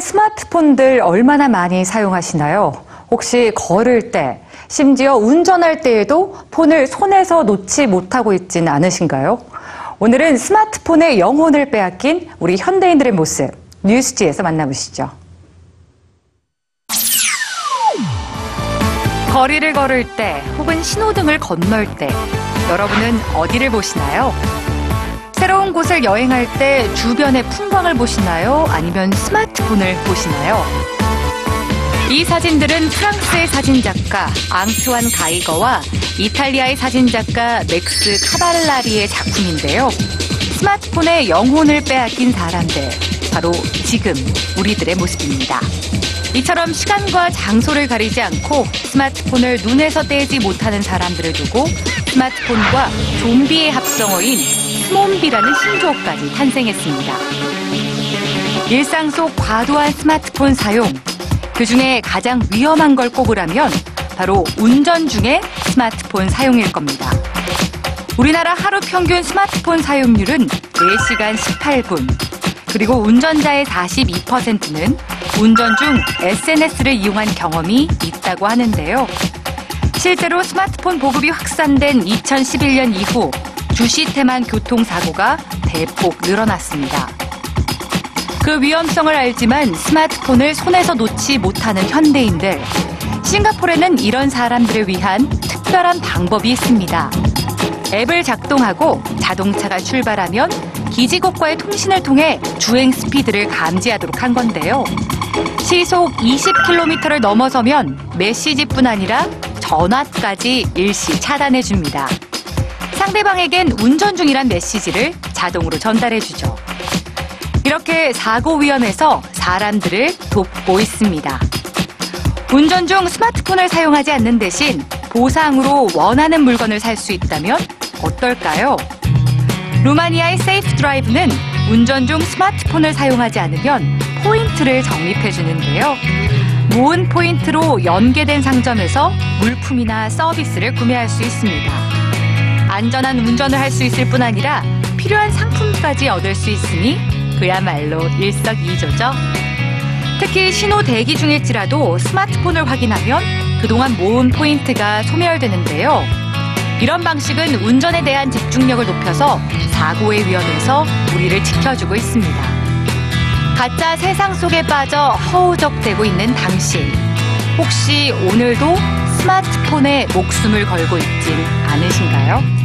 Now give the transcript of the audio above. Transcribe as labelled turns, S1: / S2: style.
S1: 스마트폰들 얼마나 많이 사용하시나요? 혹시 걸을 때, 심지어 운전할 때에도 폰을 손에서 놓지 못하고 있진 않으신가요? 오늘은 스마트폰의 영혼을 빼앗긴 우리 현대인들의 모습, 뉴스지에서 만나보시죠. 거리를 걸을 때 혹은 신호등을 건널 때 여러분은 어디를 보시나요? 새로운 곳을 여행할 때 주변의 풍광을 보시나요? 아니면 스마트폰을 보시나요? 이 사진들은 프랑스의 사진작가 앙투안 가이거와 이탈리아의 사진작가 맥스 카발라리의 작품인데요. 스마트폰에 영혼을 빼앗긴 사람들, 바로 지금 우리들의 모습입니다. 이처럼 시간과 장소를 가리지 않고 스마트폰을 눈에서 떼지 못하는 사람들을 두고 스마트폰과 좀비의 합성어인 스몬비라는 신조어까지 탄생했습니다. 일상 속 과도한 스마트폰 사용, 그 중에 가장 위험한 걸 꼽으라면 바로 운전 중에 스마트폰 사용일 겁니다. 우리나라 하루 평균 스마트폰 사용률은 4시간 18분, 그리고 운전자의 42%는 운전 중 SNS를 이용한 경험이 있다고 하는데요. 실제로 스마트폰 보급이 확산된 2011년 이후 주시 태만 교통사고가 대폭 늘어났습니다. 그 위험성을 알지만 스마트폰을 손에서 놓지 못하는 현대인들. 싱가포르에는 이런 사람들을 위한 특별한 방법이 있습니다. 앱을 작동하고 자동차가 출발하면 기지국과의 통신을 통해 주행 스피드를 감지하도록 한 건데요. 시속 20km를 넘어서면 메시지뿐 아니라 전화까지 일시 차단해 줍니다. 상대방에겐 운전 중이란 메시지를 자동으로 전달해 주죠. 이렇게 사고 위험에서 사람들을 돕고 있습니다. 운전 중 스마트폰을 사용하지 않는 대신 보상으로 원하는 물건을 살 수 있다면 어떨까요? 루마니아의 세이프 드라이브는 운전 중 스마트폰을 사용하지 않으면 포인트를 적립해 주는데요. 모은 포인트로 연계된 상점에서 물품이나 서비스를 구매할 수 있습니다. 안전한 운전을 할 수 있을 뿐 아니라 필요한 상품까지 얻을 수 있으니 그야말로 일석이조죠. 특히 신호 대기 중일지라도 스마트폰을 확인하면 그동안 모은 포인트가 소멸되는데요. 이런 방식은 운전에 대한 집중력을 높여서 사고의 위험에서 우리를 지켜주고 있습니다. 가짜 세상 속에 빠져 허우적대고 있는 당신. 혹시 오늘도 스마트폰에 목숨을 걸고 있진 않으신가요?